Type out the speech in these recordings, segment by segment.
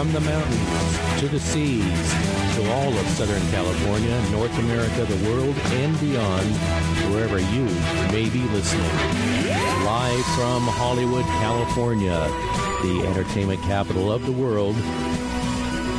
From the mountains to the seas to all of Southern California, North America, the world, and beyond, wherever you may be listening. Live from Hollywood, California, the entertainment capital of the world,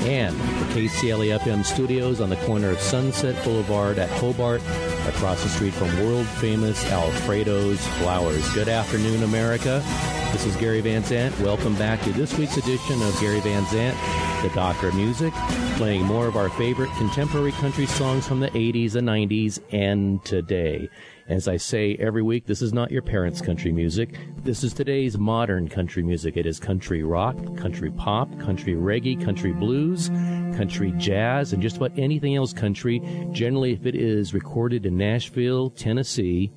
and the KCLA FM studios on the corner of Sunset Boulevard at Hobart, across the street from world famous Alfredo's Flowers. Good afternoon, America. This is Gary Van Zandt. Welcome back to this week's edition of Gary Van Zandt, the Doctor of Music, playing more of our favorite contemporary country songs from the 80s and 90s and today. As I say every week, this is not your parents' country music. This is today's modern country music. It is country rock, country pop, country reggae, country blues, country jazz, and just about anything else country. Generally, if it is recorded in Nashville, Tennessee,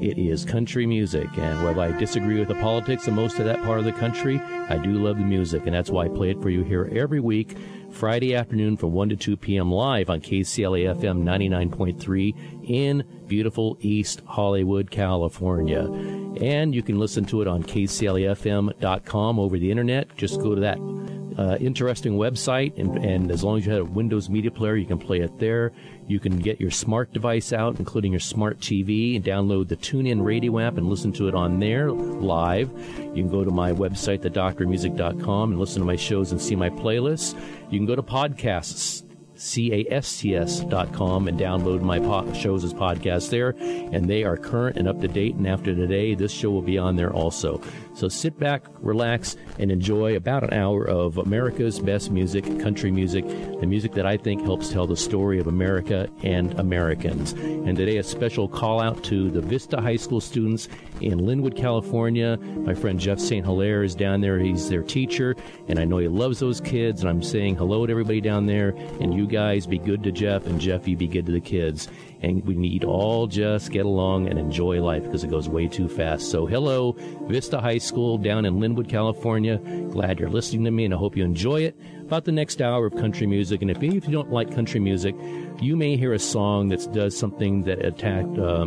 it is country music, and while I disagree with the politics of most of that part of the country, I do love the music, and that's why I play it for you here every week, Friday afternoon from 1 to 2 p.m. live on KCLA FM 99.3 in beautiful East Hollywood, California. And you can listen to it on kclafm.com over the internet. Just go to that uh, interesting website, and, and as long as you have a Windows Media Player, you can play it there. You can get your smart device out, including your smart TV, and download the TuneIn Radio app and listen to it on there live. You can go to my website, thedoctormusic.com, and listen to my shows and see my playlists. You can go to podcasts casts.com and download my po- shows as podcasts there. And they are current and up to date. And after today, this show will be on there also. So sit back, relax, and enjoy about an hour of America's best music, country music, the music that I think helps tell the story of America and Americans. And today, a special call out to the Vista High School students in Lynwood, California. My friend Jeff St. Hilaire is down there. He's their teacher, and I know he loves those kids. And I'm saying hello to everybody down there. And you guys be good to Jeff, and Jeff, you be good to the kids and we need all just get along and enjoy life because it goes way too fast. So, hello, Vista High School down in Lynwood, California. Glad you're listening to me, and I hope you enjoy it. About the next hour of country music, and if, if you don't like country music, you may hear a song that does something that attacked, uh,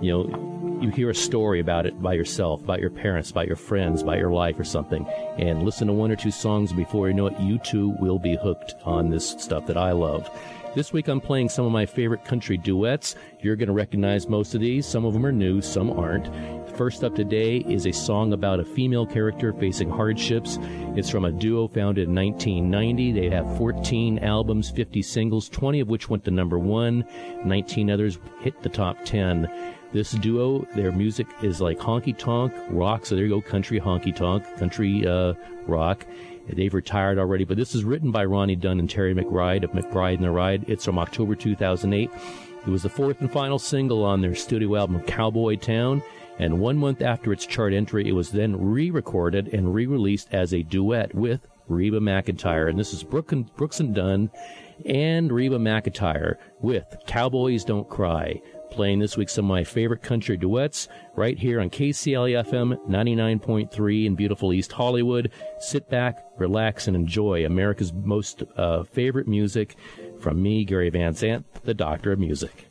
you know, you hear a story about it by yourself, about your parents, about your friends, about your life or something, and listen to one or two songs before you know it, you too will be hooked on this stuff that I love. This week I'm playing some of my favorite country duets. You're going to recognize most of these. Some of them are new, some aren't. First up today is a song about a female character facing hardships. It's from a duo founded in 1990. They have 14 albums, 50 singles, 20 of which went to number one. 19 others hit the top 10. This duo, their music is like honky tonk rock. So there you go, country honky tonk, country uh, rock. They've retired already, but this is written by Ronnie Dunn and Terry McBride of McBride and the Ride. It's from October 2008. It was the fourth and final single on their studio album Cowboy Town, and one month after its chart entry, it was then re-recorded and re-released as a duet with Reba McEntire. And this is Brooke and, Brooks and Dunn and Reba McEntire with Cowboys Don't Cry playing this week some of my favorite country duets right here on KCLA FM 99.3 in beautiful East Hollywood. Sit back, relax, and enjoy America's most uh, favorite music from me, Gary Van Zandt, the Doctor of Music.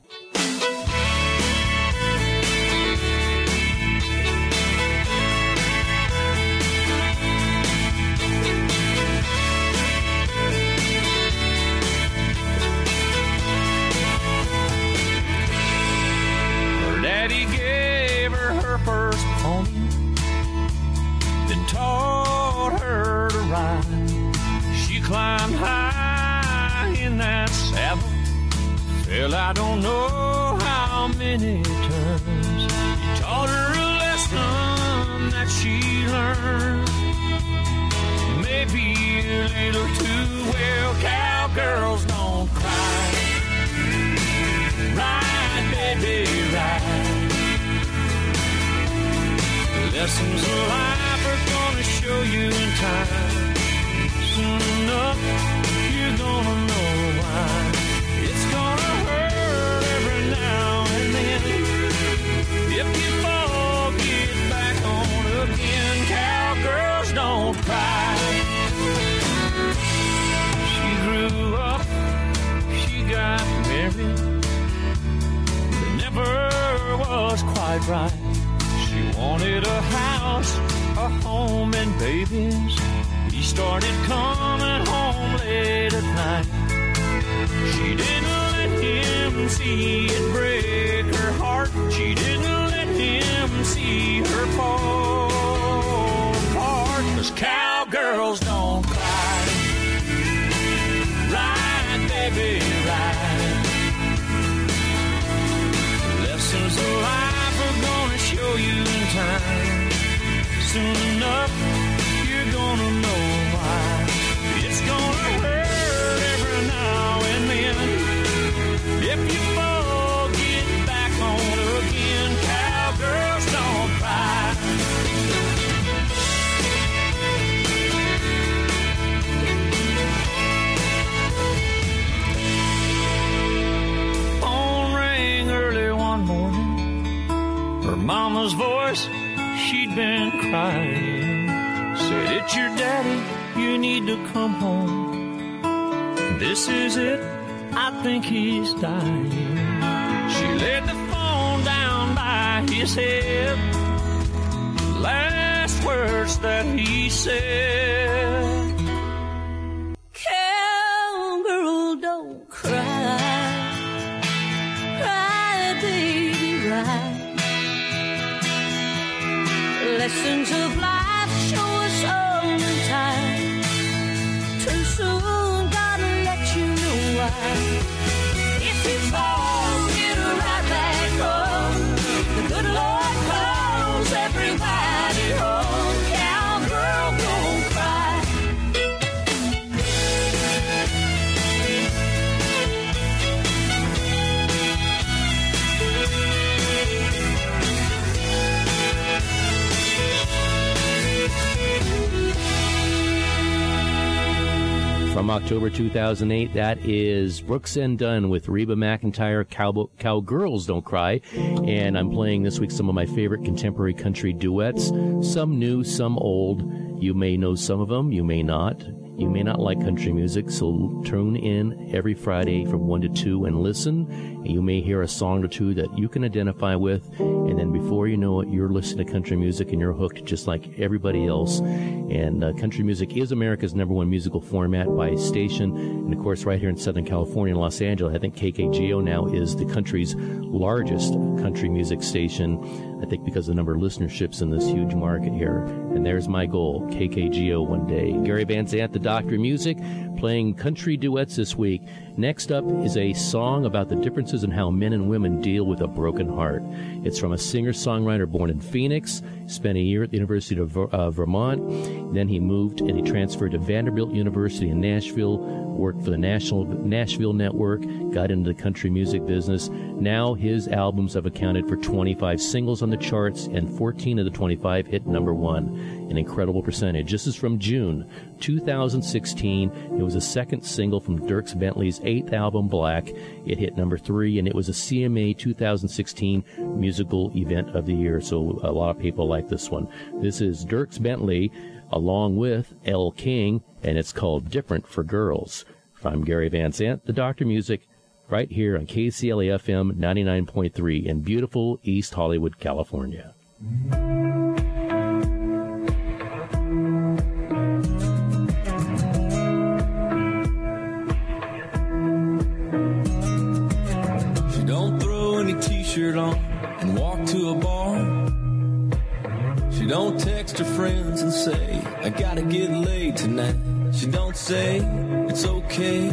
October 2008, that is Brooks and Dunn with Reba McEntire, Cowgirls Don't Cry. And I'm playing this week some of my favorite contemporary country duets. Some new, some old. You may know some of them, you may not. You may not like country music, so tune in every Friday from 1 to 2 and listen. And you may hear a song or two that you can identify with. And then before you know it, you're listening to country music and you're hooked just like everybody else. And uh, country music is America's number one musical format by station. And of course, right here in Southern California in Los Angeles, I think KKGO now is the country's largest country music station. I think because of the number of listenerships in this huge market here. There's my goal, KKGO one day. Gary Van Zandt, the Doctor Music, playing country duets this week. Next up is a song about the differences in how men and women deal with a broken heart. It's from a singer-songwriter born in Phoenix, spent a year at the University of uh, Vermont. Then he moved and he transferred to Vanderbilt University in Nashville, worked for the National Nashville Network, got into the country music business. Now his albums have accounted for 25 singles on the charts, and 14 of the 25 hit number one. An incredible percentage. This is from June 2016. It was a second single from Dierks Bentley's eighth album, Black. It hit number three, and it was a CMA 2016 musical event of the year. So a lot of people like this one. This is Dierks Bentley along with Elle King, and it's called Different for Girls. I'm Gary Van Zandt, the Doctor Music, right here on KCLA FM 99.3 in beautiful East Hollywood, California. Mm-hmm. Any t-shirt on and walk to a bar. She don't text her friends and say, I gotta get laid tonight. She don't say, it's okay.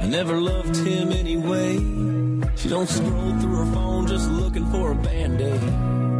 I never loved him anyway. She don't scroll through her phone just looking for a band-aid.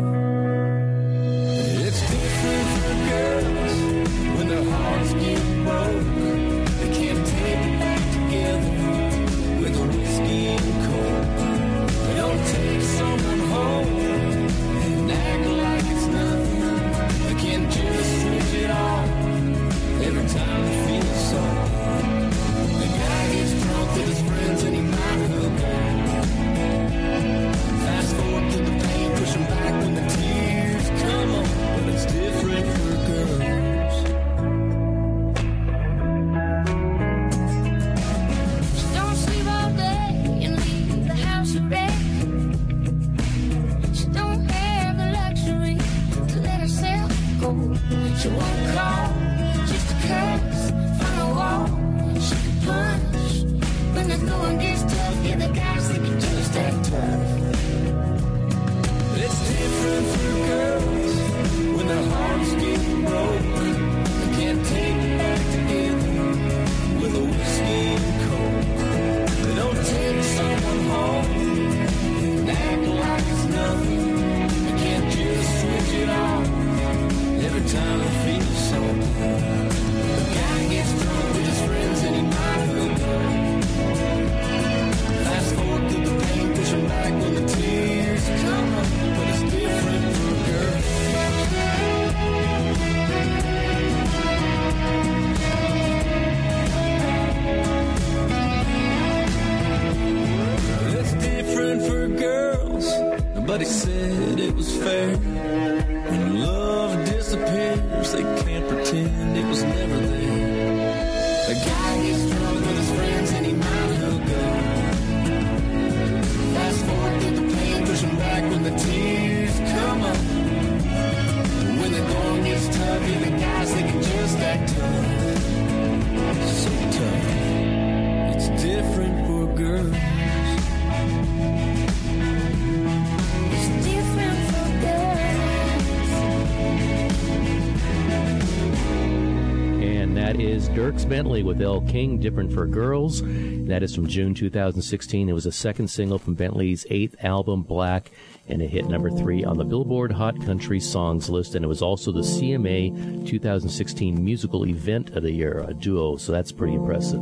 Elle King, Different for Girls. That is from June 2016. It was a second single from Bentley's eighth album, Black, and it hit number three on the Billboard Hot Country Songs list. And it was also the CMA 2016 Musical Event of the Year, a duo. So that's pretty impressive.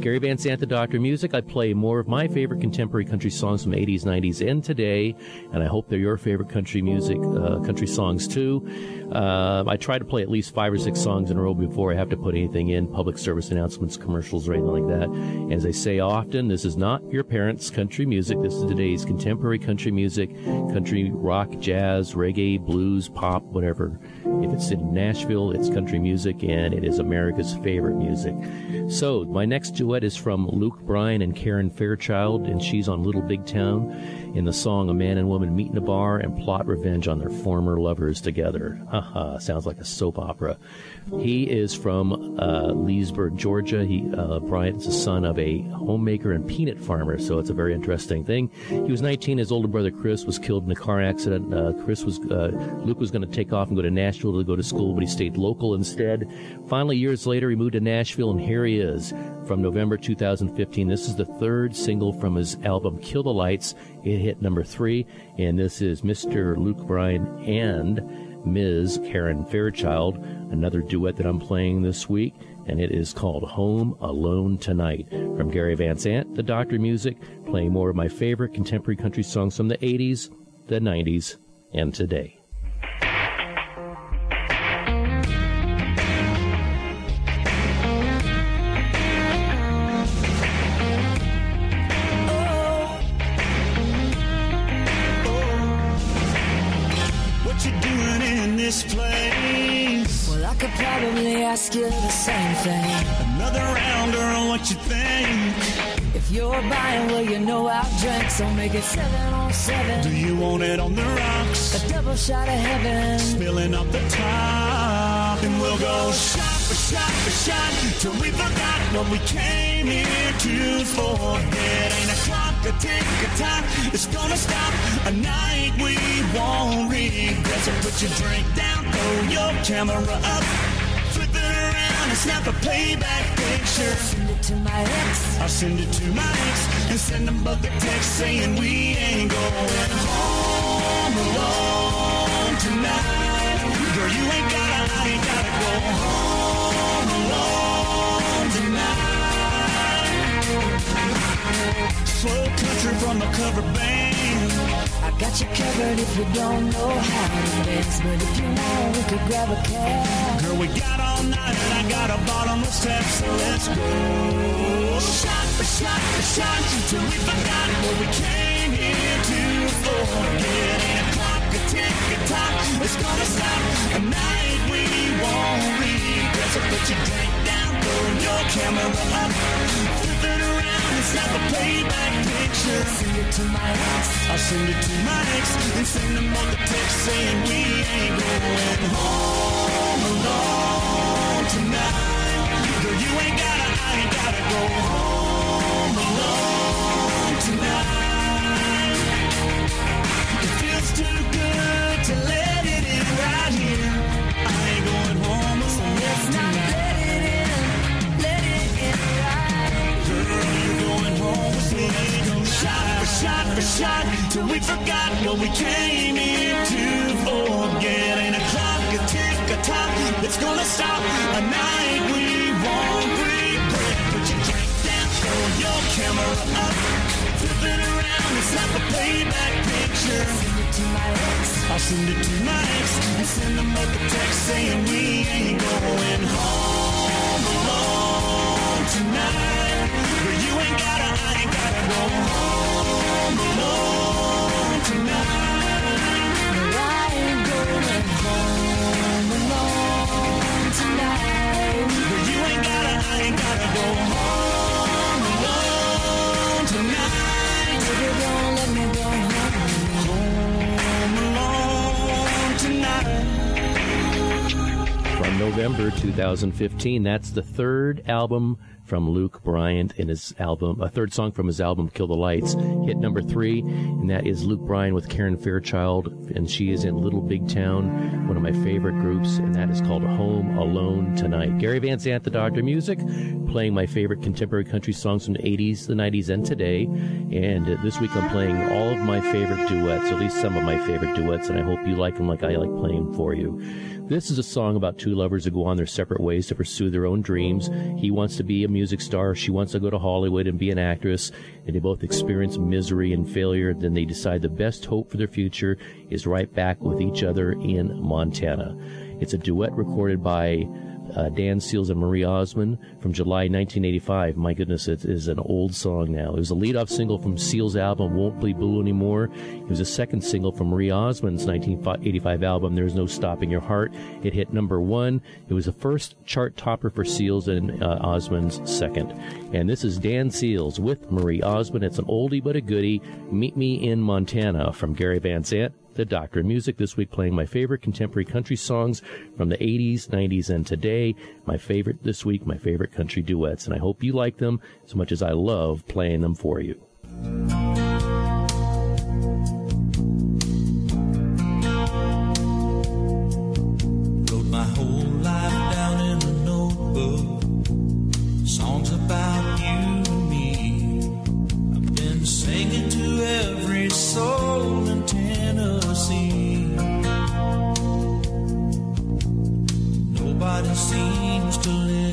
Gary Van Zandt, the Doctor Music. I play more of my favorite contemporary country songs from the 80s, 90s, and today. And I hope they're your favorite country music, uh, country songs too. Uh, I try to play at least five or six songs in a row before I have to put anything in, public service announcements, commercials, or anything like that. As I say often, this is not your parents' country music. This is today's contemporary country music, country rock, jazz, reggae, blues, pop, whatever. If it's in Nashville, it's country music, and it is America's favorite music. So, my next duet is from Luke Bryan and Karen Fairchild, and she's on Little Big Town in the song A Man and Woman Meet in a Bar and plot revenge on their former lovers together. Haha, sounds like a soap opera. He is from uh, Leesburg, Georgia. He uh, Bryan's the son of a homemaker and peanut farmer, so it's a very interesting thing. He was 19. His older brother Chris was killed in a car accident. Uh, Chris was uh, Luke was going to take off and go to Nashville to go to school, but he stayed local instead. Finally, years later, he moved to Nashville, and here he is from November 2015. This is the third single from his album Kill the Lights. It hit number three, and this is Mr. Luke Bryan and Ms. Karen Fairchild, another duet that I'm playing this week, and it is called Home Alone Tonight. From Gary Van Zandt, the Doctor Music, playing more of my favorite contemporary country songs from the 80s, the 90s, and today. So make it seven on seven. Do you want it on the rocks? A double shot of heaven. Spilling up the top, and we'll go shot for shot for shot till we forgot what we came here to forget. Ain't a clock, a tick, a time. It's gonna stop a night we won't regret. So put your drink down, throw your camera up, snap a playback picture. Send it to my ex. I'll send it to my ex and send them both a text saying we ain't going home alone tonight. Girl, you ain't gotta, I ain't gotta go home alone tonight. Slow country from a cover band. Got you covered if you don't know how to dance, but if you want, we could grab a cab. Girl, we got all night and I got a bottomless tap, so let's go. Shot for shot for shot till we forgot what we came here to forget. And clock, a tick, a tock, it's gonna stop a night we won't regret. So put your drink down, throw your camera up, flip it it's not the playback picture. Send it to my ex. I send it to my ex and send them all the text saying we ain't going home alone tonight. Girl, you ain't gotta, I ain't gotta go home alone tonight. It feels too good to live. What we forgot, no we came here to forget. Ain't a clock, a tick, a tock that's gonna stop a night we won't regret. Put your drink down, throw your camera up, flip it around and snap a playback picture. I'll send it to my ex and send them up a text saying we ain't going home alone tonight. But you ain't gotta, I ain't gotta November 2015, that's the third album from Luke Bryan in his album, a third song from his album Kill the Lights, hit number three, and that is Luke Bryan with Karen Fairchild, and she is in Little Big Town, one of my favorite groups, and that is called Home Alone Tonight. Gary Van Zandt, the Doctor Music, playing my favorite contemporary country songs from the 80s, the 90s, and today. And this week I'm playing all of my favorite duets, at least some of my favorite duets, and I hope you like them like I like playing for you. This is a song about two lovers who go on their separate ways to pursue their own dreams. He wants to be a music star. She wants to go to Hollywood and be an actress. And they both experience misery and failure. Then they decide the best hope for their future is right back with each other in Montana. It's a duet recorded by uh, Dan Seals and Marie Osmond from July 1985. My goodness, it is an old song now. It was a lead-off single from Seals' album Won't Be Blue Anymore. It was a second single from Marie Osmond's 1985 album There's No Stopping Your Heart. It hit number one. It was the first chart topper for Seals and uh, Osmond's second. And this is Dan Seals with Marie Osmond. It's an oldie but a goodie. Meet Me in Montana from Gary Van Zandt the Doctor Music this week playing my favorite contemporary country songs from the 80s, 90s, and today. My favorite this week, my favorite country duets, and I hope you like them as much as I love playing them for you.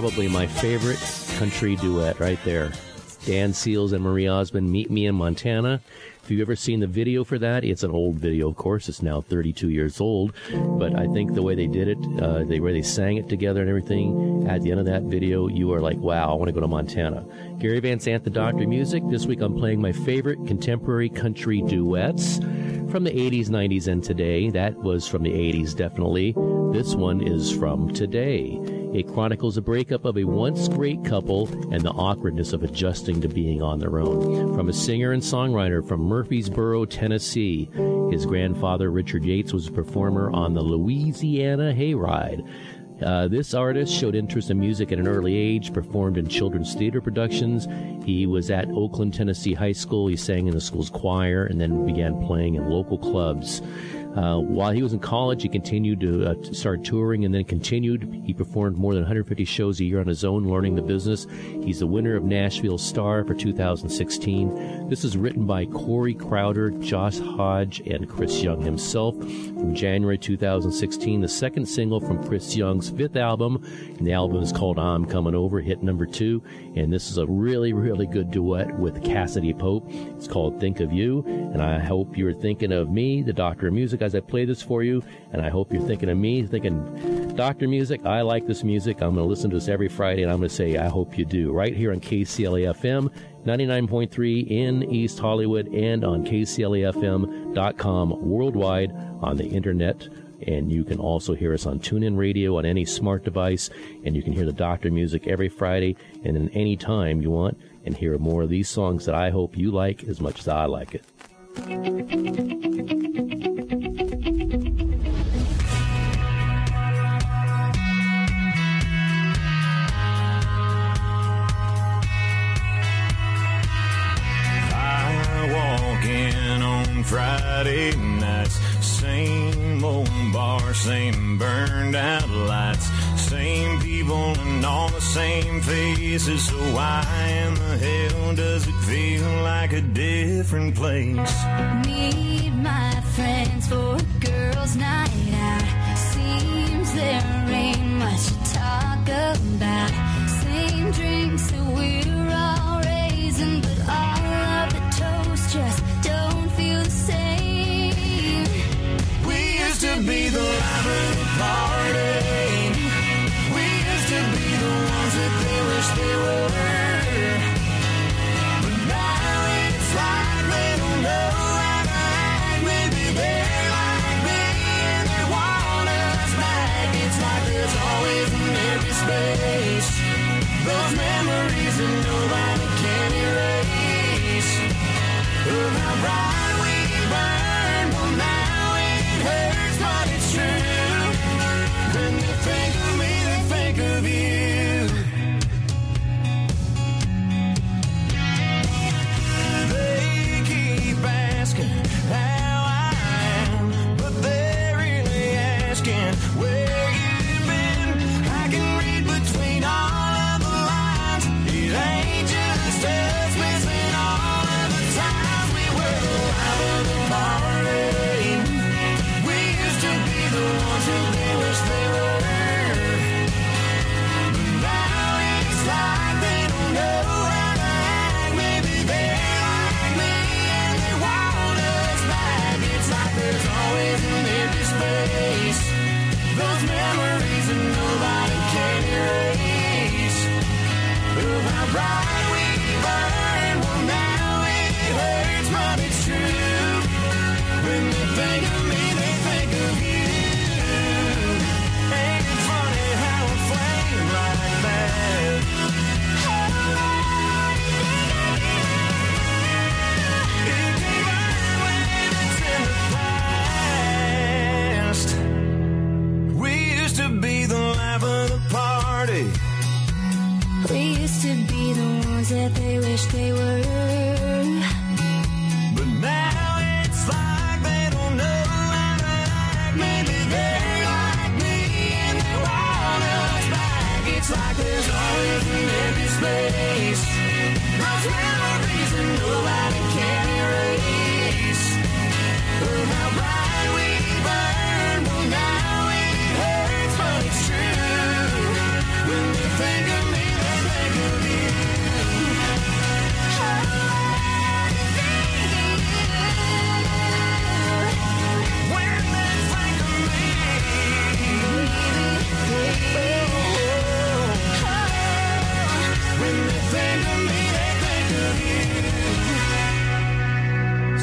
probably my favorite country duet right there. Dan Seals and Marie Osmond meet me in Montana. If you've ever seen the video for that, it's an old video, of course. It's now 32 years old, but I think the way they did it, uh, the way they sang it together and everything, at the end of that video, you are like, wow, I want to go to Montana. Gary Van Zandt, the Doctor Music. This week I'm playing my favorite contemporary country duets from the 80s, 90s, and today. That was from the 80s, definitely. This one is from today. It chronicles a breakup of a once great couple and the awkwardness of adjusting to being on their own. From a singer and songwriter from Murfreesboro, Tennessee, his grandfather Richard Yates was a performer on the Louisiana Hayride. Uh, this artist showed interest in music at an early age, performed in children's theater productions. He was at Oakland, Tennessee High School. He sang in the school's choir and then began playing in local clubs. Uh, while he was in college, he continued to, uh, start touring and then continued. He performed more than 150 shows a year on his own, learning the business. He's the winner of Nashville Star for 2016. This is written by Corey Crowder, Josh Hodge, and Chris Young himself. From January 2016, the second single from Chris Young's fifth album, and the album is called I'm Coming Over, hit number two. And this is a really, really good duet with Cassadee Pope. It's called Think of You, and I hope you're thinking of me, the Doctor of Music, as I play this for you. And I hope you're thinking of me, thinking, Doctor Music, I like this music. I'm going to listen to this every Friday, and I'm going to say, I hope you do. Right here on KCLA FM, 99.3 in East Hollywood, and on KCLAFM.com worldwide on the internet. And you can also hear us on TuneIn Radio on any smart device. And you can hear the Doctor music every Friday and in any time you want and hear more of these songs that I hope you like as much as I like it. Friday nights. Same old bar, same burned out lights. Same people and all the same faces. So why in the hell does it feel like a different place? Meet my friends for a girls' night out. Seems there ain't much to talk about. Same drinks that we're all raising, but all of the toast just don't be the life they wish they were. But now it's like they don't know. Maybe they're like me and they want us back. It's like there's always an empty space. That nobody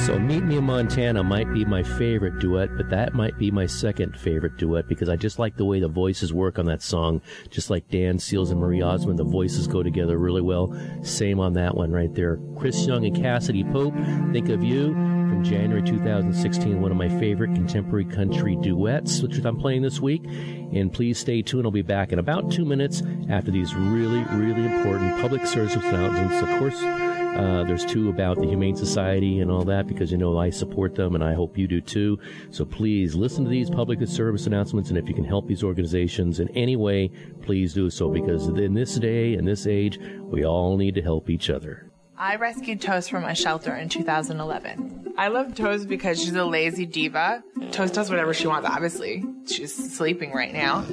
So Meet Me in Montana might be my favorite duet, but that might be my second favorite duet because I just like the way the voices work on that song. Just like Dan Seals and Marie Osmond, the voices go together really well. Same on that one right there. Chris Young and Cassadee Pope, Think of You from January 2016, one of my favorite contemporary country duets, which I'm playing this week. And please stay tuned. I'll be back in about two minutes after these really, really important public service announcements. Of course, uh, there's two about the Humane Society and all that because you know I support them and I hope you do too. So please listen to these public service announcements and if you can help these organizations in any way, please do so because in this day and this age, we all need to help each other. I rescued Toast from a shelter in 2011. I love Toast because she's a lazy diva. Toast does whatever she wants, obviously. She's sleeping right now.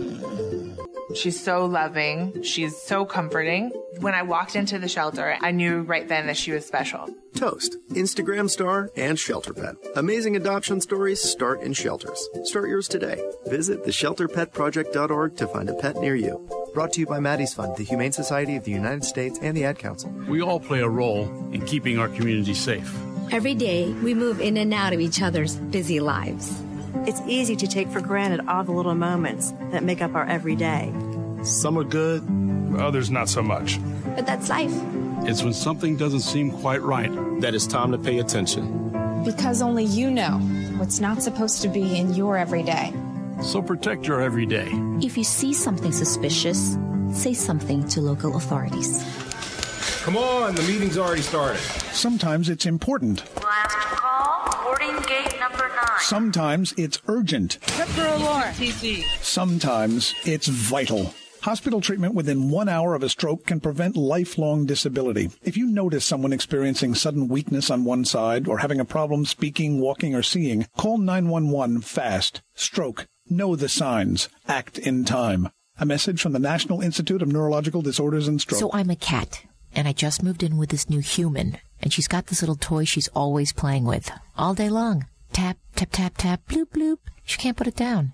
She's so loving. She's so comforting. When I walked into the shelter, I knew right then that she was special. Toast, Instagram star, and shelter pet. Amazing adoption stories start in shelters. Start yours today. Visit theshelterpetproject.org to find a pet near you. Brought to you by Maddie's Fund, the Humane Society of the United States, and the Ad Council. We all play a role in keeping our community safe. Every day, we move in and out of each other's busy lives. It's easy to take for granted all the little moments that make up our everyday. Some are good, others not so much. But that's life. It's when something doesn't seem quite right that it's time to pay attention. Because only you know what's not supposed to be in your everyday. So protect your everyday. If you see something suspicious, say something to local authorities. Come on, the meeting's already started. Sometimes it's important. Last call, boarding gate number nine. Sometimes it's urgent. Trip for alarm. TC. Sometimes it's vital. Hospital treatment within one hour of a stroke can prevent lifelong disability. If you notice someone experiencing sudden weakness on one side or having a problem speaking, walking, or seeing, call 911 fast. Stroke. Know the signs. Act in time. A message from the National Institute of Neurological Disorders and Stroke. So I'm a cat, and I just moved in with this new human, and she's got this little toy she's always playing with, all day long. Tap, tap, tap, tap, bloop, bloop. She can't put it down.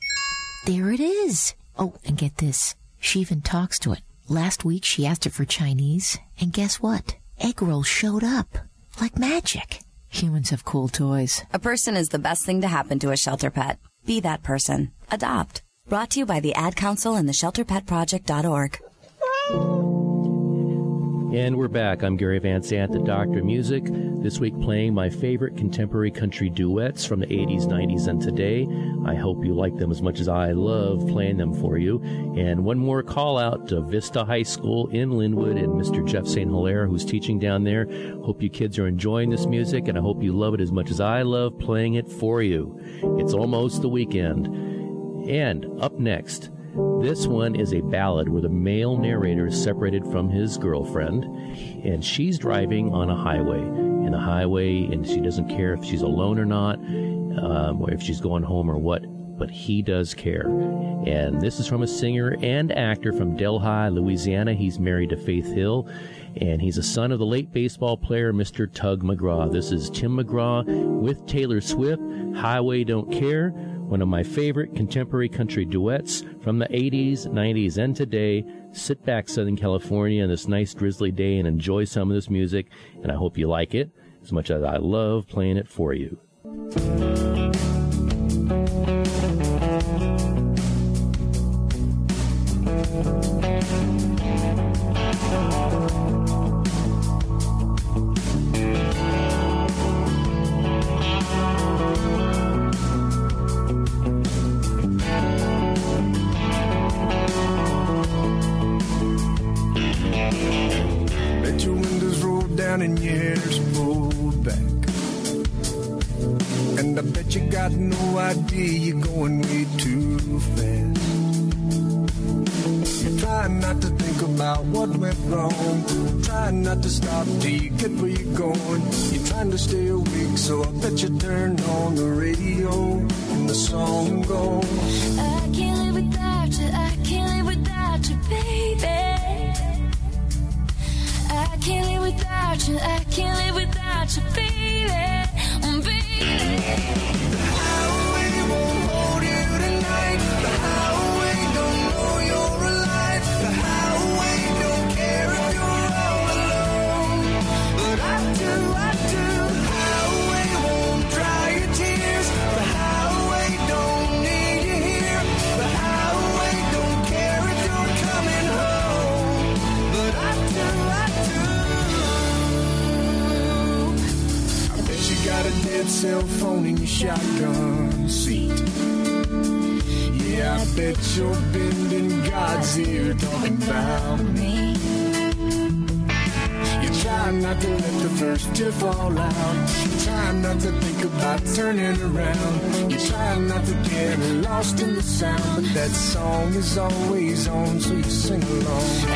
There it is. Oh, and get this. She even talks to it. Last week she asked it for Chinese, and guess what? Egg rolls showed up. Like magic. Humans have cool toys. A person is the best thing to happen to a shelter pet. Be that person. Adopt. Brought to you by the Ad Council and the ShelterPetProject.org. And we're back. I'm Gary Van Zandt, the Doctor Music. This week playing my favorite contemporary country duets from the 80s, 90s, and today. I hope you like them as much as I love playing them for you. And one more call out to Vista High School in Lynwood and Mr. Jeff St. Hilaire, who's teaching down there. Hope you kids are enjoying this music, and I hope you love it as much as I love playing it for you. It's almost the weekend. And up next, this one is a ballad where the male narrator is separated from his girlfriend, and she's driving on a highway. In a highway, and she doesn't care if she's alone or not, um, or if she's going home or what, but he does care. And this is from a singer and actor from Delhi, Louisiana. He's married to Faith Hill, and he's a son of the late baseball player, Mr. Tug McGraw. This is Tim McGraw with Taylor Swift, Highway Don't Care one of my favorite contemporary country duets from the 80s, 90s, and today. Sit back, Southern California, on this nice drizzly day and enjoy some of this music, and I hope you like it as much as I love playing it for you. Got no idea you're going way too fast. You're trying not to think about what went wrong. Trying not to stop till you get where you're going. You're trying to stay awake, so I bet you turn on the radio and the song goes. I can't live without you. I can't live without you, baby. I can't live without you. I can't live without you, baby. Baby. Fall out. You try not to think about turning around. You try not to get lost in the sound, but that song is always on, so you sing along.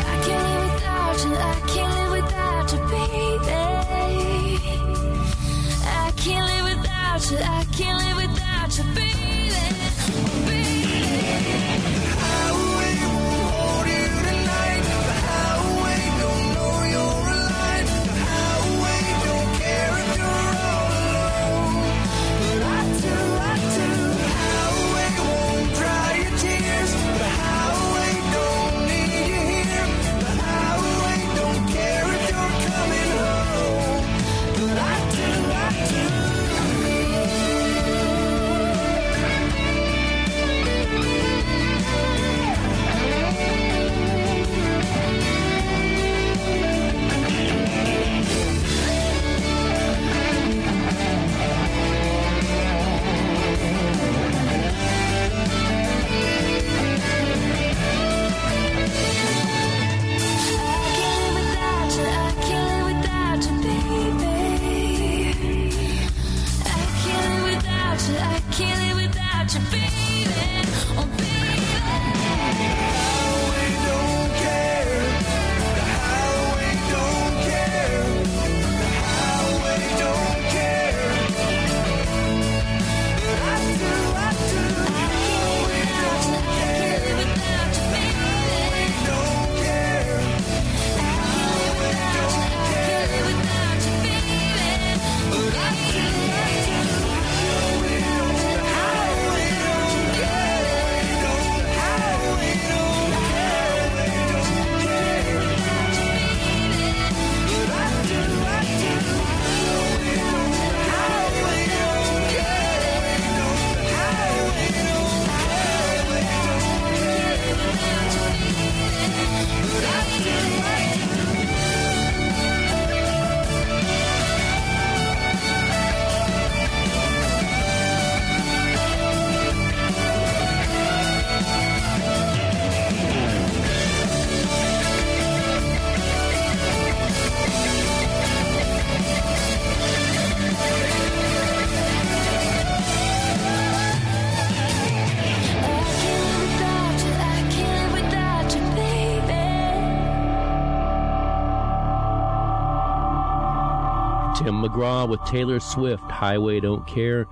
McGraw with Taylor Swift, Highway Don't Care.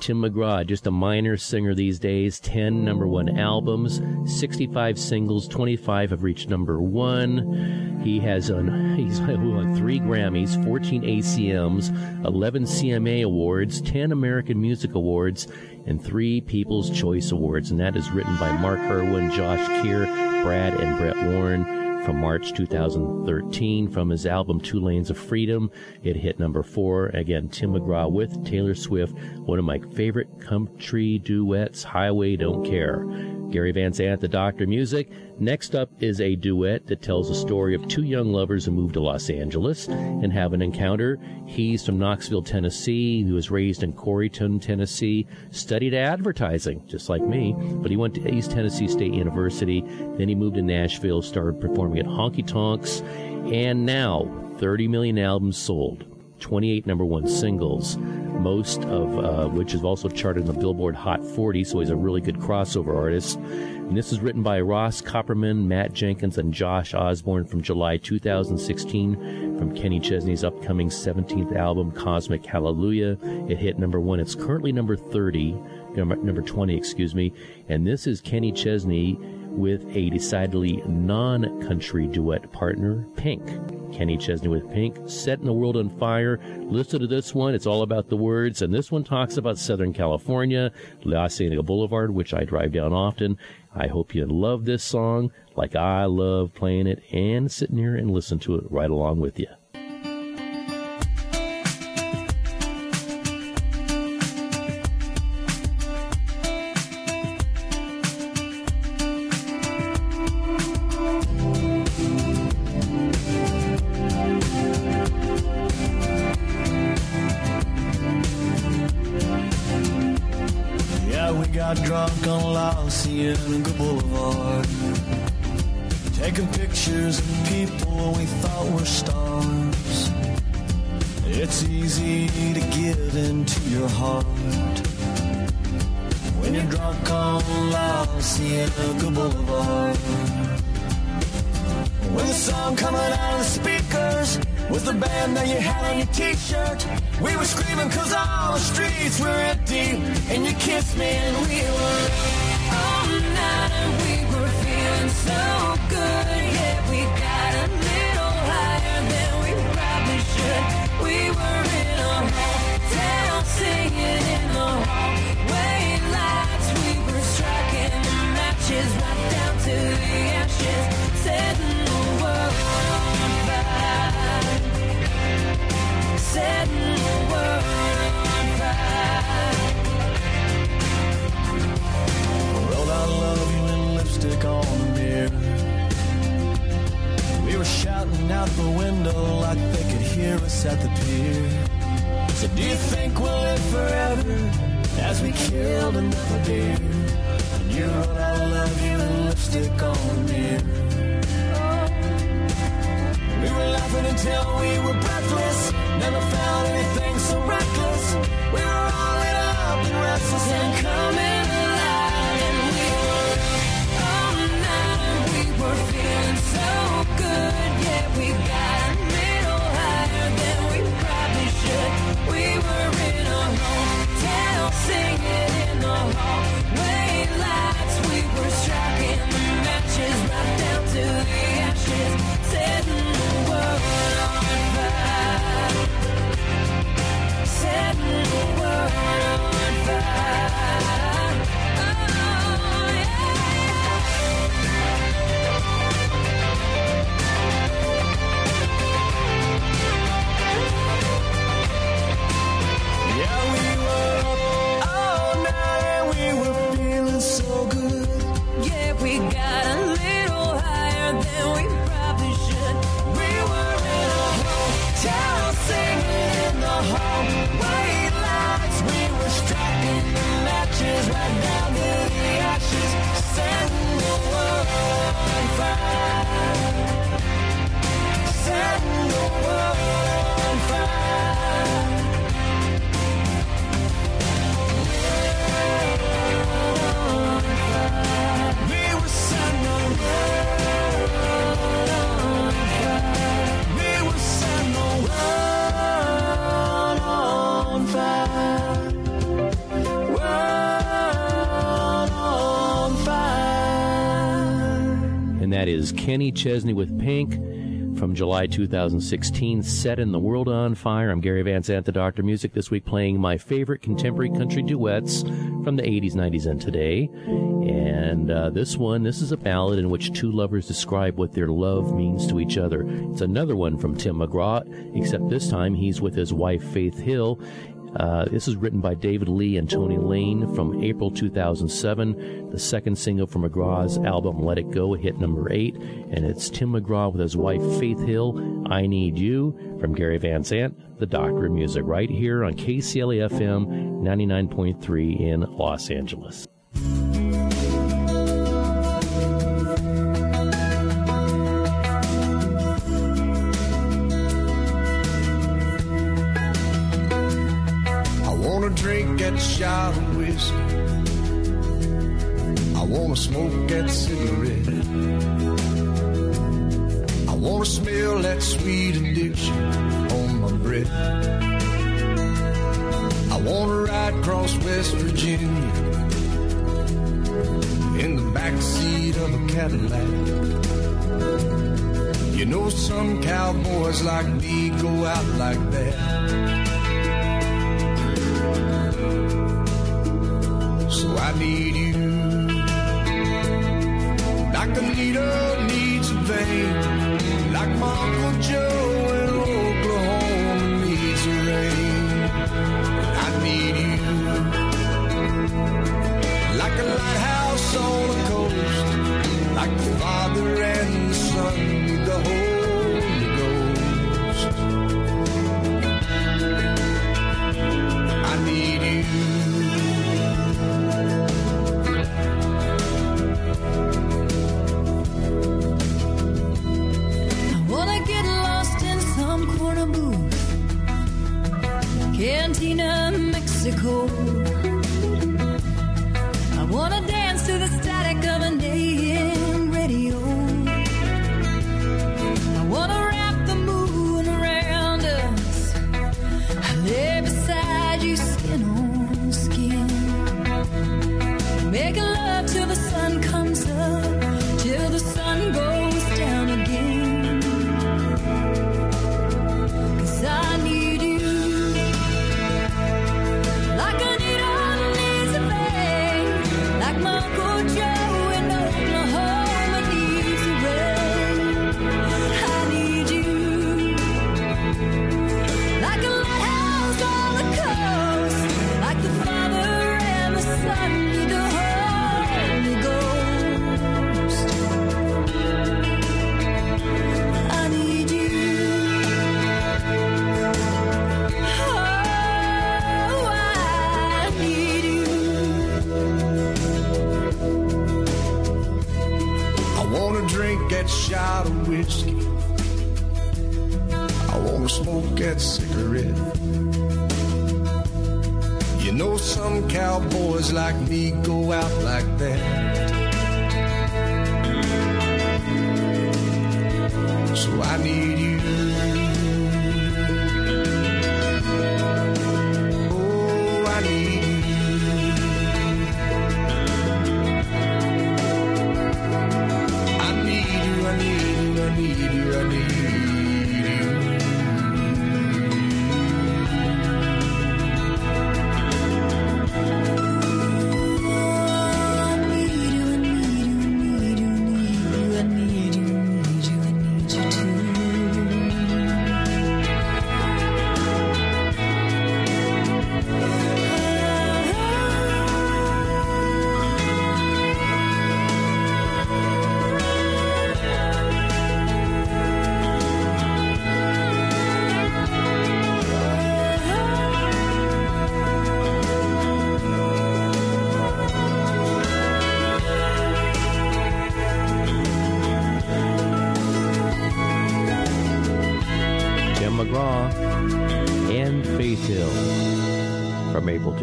Tim McGraw, just a minor singer these days, 10 number one albums, 65 singles, 25 have reached number one. He has on, he's won three Grammys, 14 ACMs, 11 CMA Awards, 10 American Music Awards, and three People's Choice Awards. And that is written by Mark Irwin, Josh Kear, Brad, and Brett Warren from March 2013 from his album Two Lanes of Freedom. It hit number four. Again, Tim McGraw with Taylor Swift, one of my favorite country duets, Highway Don't Care. Gary Van Zandt, the Doctor Music. Next up is a duet that tells the story of two young lovers who move to Los Angeles and have an encounter. He's from Knoxville, Tennessee. He was raised in Corryton, Tennessee, studied advertising, just like me, but he went to East Tennessee State University. Then he moved to Nashville, started performing at Honky Tonks, and now 30 million albums sold. 28 number one singles, most of uh, which is also charted in the Billboard Hot 40, so he's a really good crossover artist. And this is written by Ross Copperman, Matt Jenkins, and Josh Osborne from July 2016 from Kenny Chesney's upcoming 17th album, Cosmic Hallelujah. It hit number one. It's currently number 30, number, number 20, excuse me. And this is Kenny Chesney with a decidedly non country duet partner, Pink. Kenny Chesney with Pink, setting the world on fire. Listen to this one. It's all about the words. And this one talks about Southern California, La Cienega Boulevard, which I drive down often. I hope you love this song like I love playing it and sitting here and listen to it right along with you. Drunk on La Cienega Boulevard. Taking pictures of people we thought were stars. It's easy to give into your heart when you're drunk on La Cienega Boulevard. When the song coming out of the speakers was the band that you had on your t-shirt, we were screaming cause all the streets were empty, and you kissed me and we were Wrote I love you in lipstick on the mirror. We were shouting out the window like they could hear us at the pier. Do you think we'll live forever as we killed another deer? And you wrote I love you in lipstick on the mirror. We were laughing until we were breathless. Never found anything so reckless. We were all lit up and restless and coming alive. And we were all night we were feeling so good. Yeah, we got a little higher than we probably should. We were in a hotel singing in the hallway lights. We were striking the matches right down to the ashes, setting Kenny Chesney with Pink from July 2016, Setting the World on Fire. I'm Gary Van Zandt, the Doctor Music, this week playing my favorite contemporary country duets from the 80s, 90s, and today. And uh, this one, this is a ballad in which two lovers describe what their love means to each other. It's another one from Tim McGraw, except this time he's with his wife, Faith Hill. Uh, this is written by David Lee and Tony Lane from April 2007, the second single from McGraw's album Let It Go, hit number eight. And it's Tim McGraw with his wife Faith Hill, I Need You, from Gary Van Zandt, the Doctor of Music, right here on KCLA FM 99.3 in Los Angeles. Of whiskey. I wanna smoke that cigarette. I wanna smell that sweet addiction on my breath. I wanna ride across West Virginia in the backseat of a Cadillac. You know some cowboys like me go out like that. I need you. Like a needle needs a vein, like my Uncle Joe in Oklahoma needs a rain. I need you. Like a lighthouse on the coast, like the Father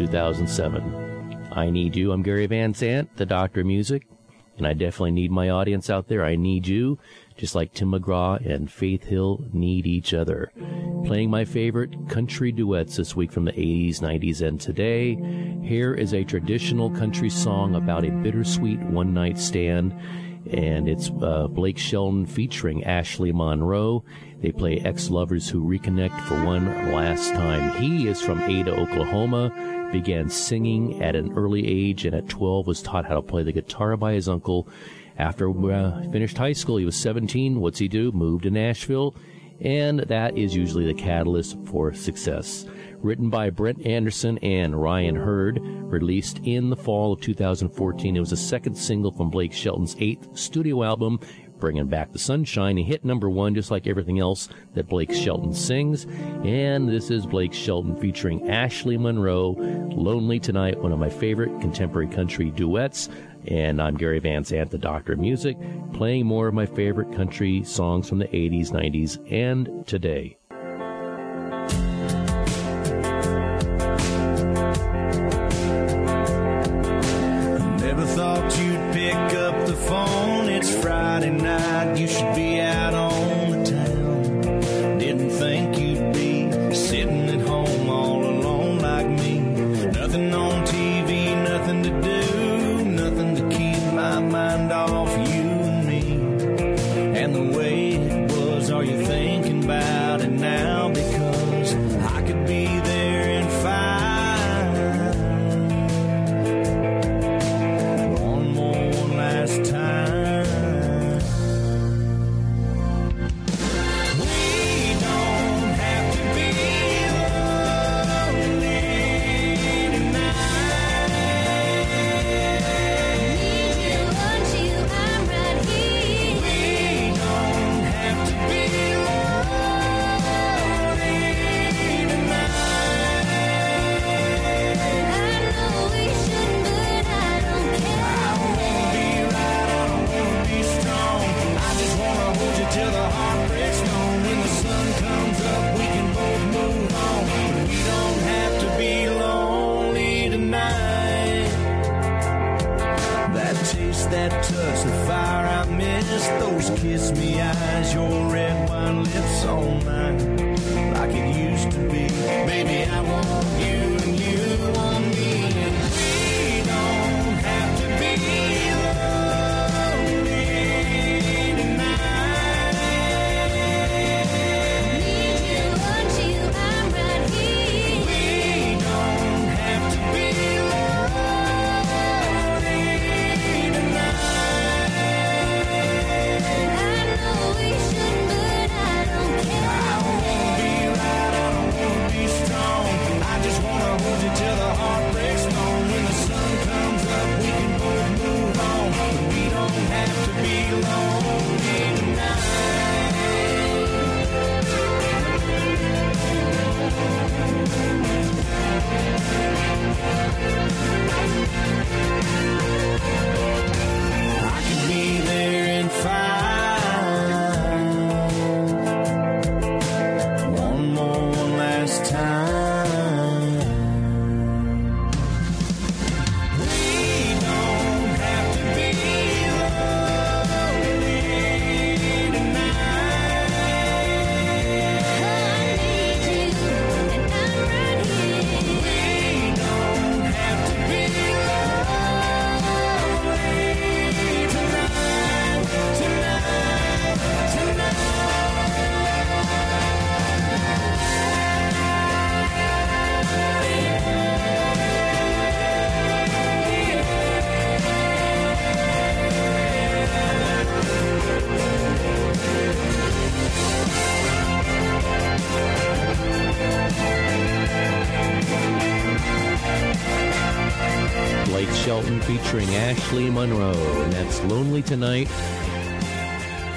2007. I Need You. I'm Gary Van Zandt, the Doctor of Music, and I definitely need my audience out there. I need you, just like Tim McGraw and Faith Hill need each other. Playing my favorite country duets this week from the 80s, 90s, and today. Here is a traditional country song about a bittersweet one night stand and it's uh, Blake Shelton featuring Ashley Monroe. They play ex-lovers who reconnect for one last time. He is from Ada, Oklahoma, began singing at an early age, and at 12 was taught how to play the guitar by his uncle. After uh, finished high school, he was 17. What's he do? Moved to Nashville, and that is usually the catalyst for success. Written by Brent Anderson and Ryan Hurd, released in the fall of 2014. It was the second single from Blake Shelton's eighth studio album, Bringing Back the Sunshine. He hit number one just like everything else that Blake Shelton sings. And this is Blake Shelton featuring Ashley Monroe, Lonely Tonight, one of my favorite contemporary country duets. And I'm Gary Van Zandt, the Doctor of Music, playing more of my favorite country songs from the 80s, 90s, and today. Friday night, you should be out on the town. Didn't think you'd be sitting at home all alone like me. Nothing on TV, nothing to do, nothing to keep my mind off featuring Ashley Monroe, and that's Lonely Tonight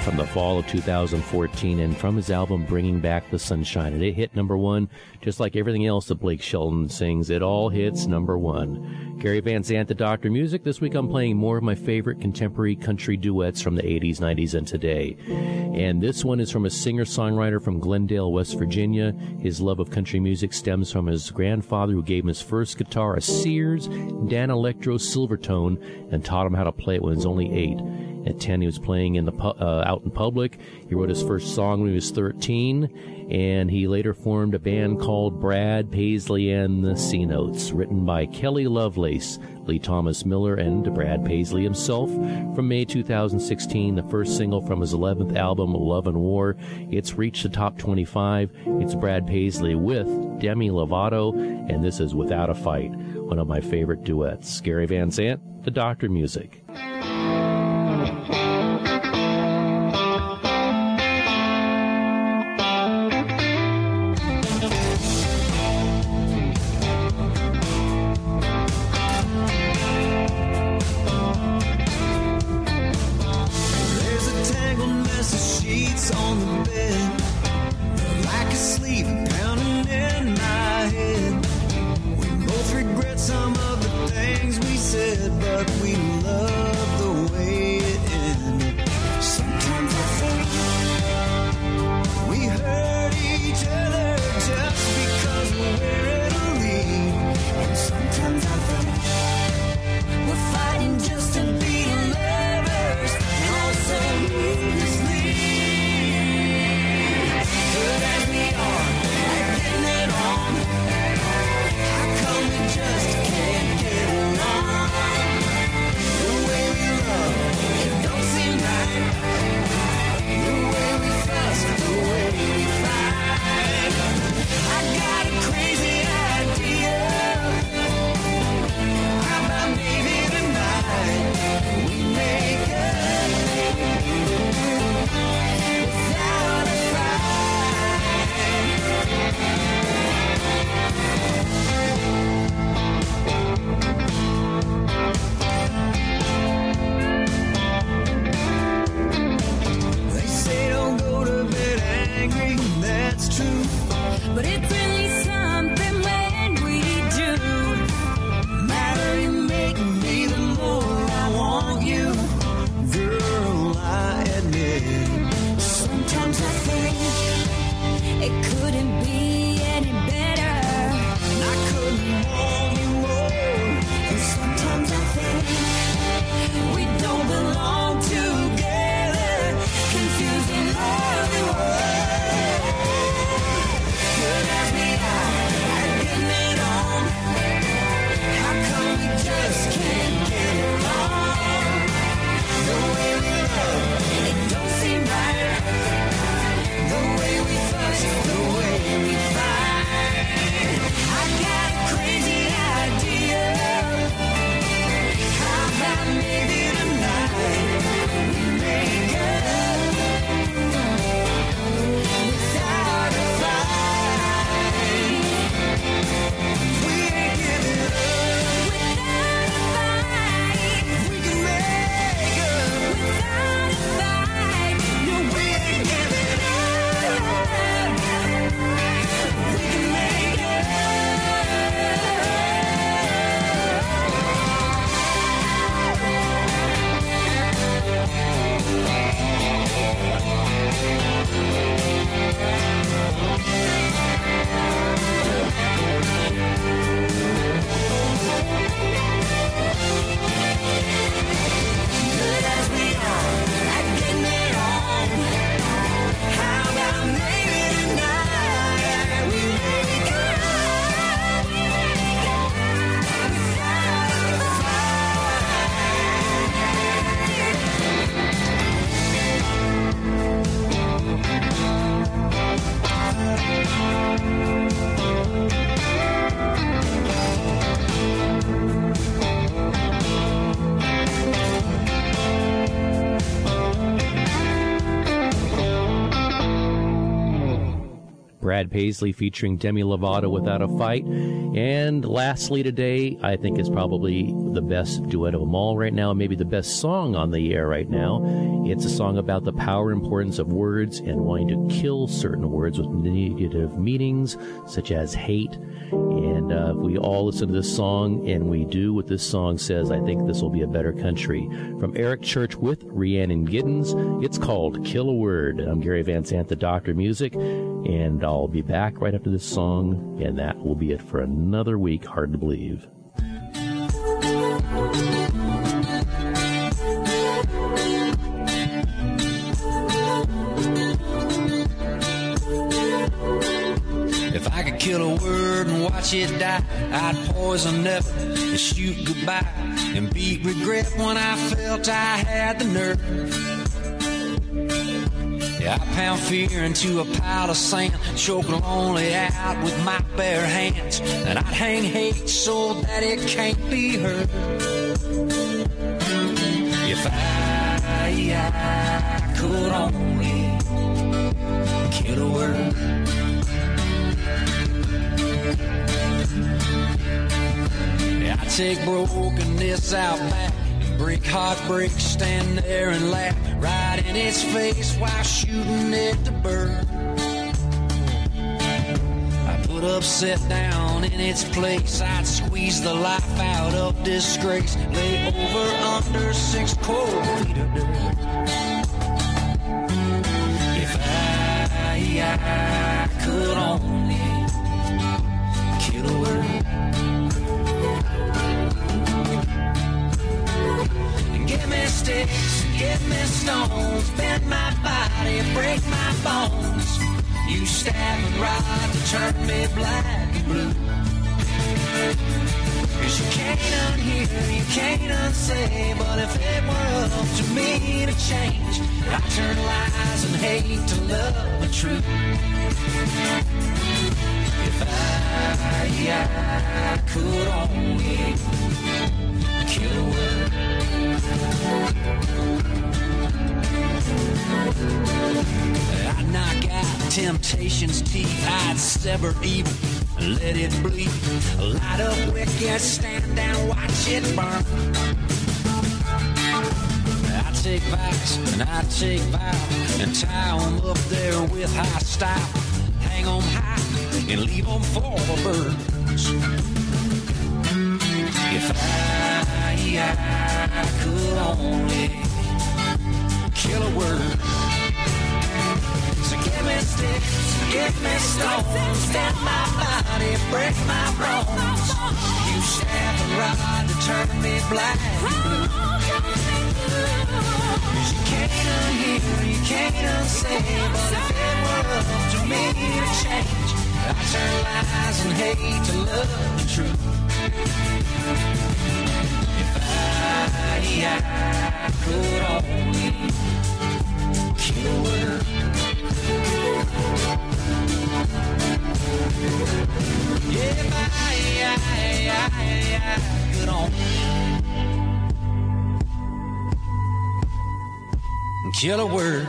from the fall of 2014 and from his album Bringing Back the Sunshine. And it hit number one, just like everything else that Blake Shelton sings. It all hits number one. Gary Van Zandt, the Doctor Music. This week I'm playing more of my favorite contemporary country duets from the 80s, 90s, and today. And this one is from a singer-songwriter from Glendale, West Virginia. His love of country music stems from his grandfather who gave him his first guitar, a Sears Danelectro Silvertone, and taught him how to play it when he was only eight. At 10, he was playing in the pu- uh, out in public. He wrote his first song when he was 13, and he later formed a band called Brad Paisley and the C Notes, written by Kelly Lovelace, Lee Thomas Miller, and Brad Paisley himself. From May 2016, the first single from his 11th album, Love and War. It's reached the top 25. It's Brad Paisley with Demi Lovato, and this is Without a Fight, one of my favorite duets. Gary Van Zandt, The Doctor Music. Paisley featuring Demi Lovato without a fight. And lastly today, I think is probably the best duet of them all right now, maybe the best song on the air right now. It's a song about the power and importance of words and wanting to kill certain words with negative meanings, such as hate. And uh, if we all listen to this song and we do what this song says, I think this will be a better country. From Eric Church with Rhiannon Giddens, it's called Kill a Word. I'm Gary Van Zandt, the Doctor Music, and I'll be back right after this song, and that will be it for another week. Hard to believe. If I could kill a word and watch it die, I'd poison up and shoot goodbye and beat regret when I felt I had the nerve. I pound fear into a pile of sand, choke lonely out with my bare hands, and I'd hang hate so that it can't be heard. If I, I could only kill a word. I take brokenness out back break heartbreak, stand there and laugh in its face while shooting at the bird. I put upset down in its place. I'd squeeze the life out of disgrace, lay over under six cold feet of dirt. If I, I could only kill a me sticks, give me stones, bend my body, break my bones. You stab and rod to turn me black and blue. Cause you can't unhear, you can't unsay, but if it were up to me to change, I'd turn lies and hate to love the truth. If I, I could only kill I'd knock out temptation's teeth. I'd sever evil and let it bleed. Light up wicked, stand down, watch it burn. I take vice and I take vow and tie 'em up there with high style. Hang 'em high and leave 'em for the birds. If I, I could only kill a word. So give me sticks, give me stones, bend my body, break my bones. You stab and rod to turn me black you can't unhear, you can't unsay, but if it were up to me to change, I'd turn lies and hate to love the truth. If I, I could only kill a word. If I, I, I, I could only kill a word.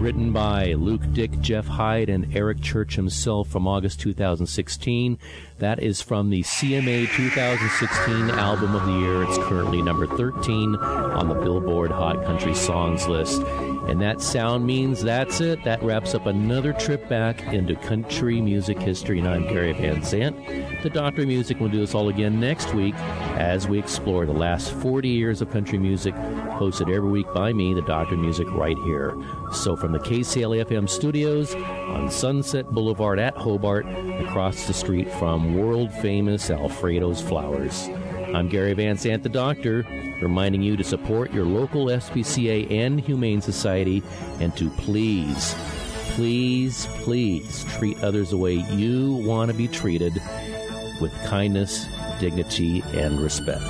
Written by Luke Dick, Jeff Hyde, and Eric Church himself from August 2016. That is from the CMA 2016 Album of the Year. It's currently number 13 on the Billboard Hot Country Songs list. And that sound means that's it. That wraps up another trip back into country music history. And I'm Gary Van Zandt. The Doctor of Music will do this all again next week as we explore the last 40 years of country music, hosted every week by me, the Doctor of Music, right here. So from the KCLA FM studios on Sunset Boulevard at Hobart, across the street from world famous Alfredo's Flowers. I'm Gary Van Zandt, the doctor, reminding you to support your local SPCA and Humane Society and to please, please, please treat others the way you want to be treated with kindness, dignity, and respect.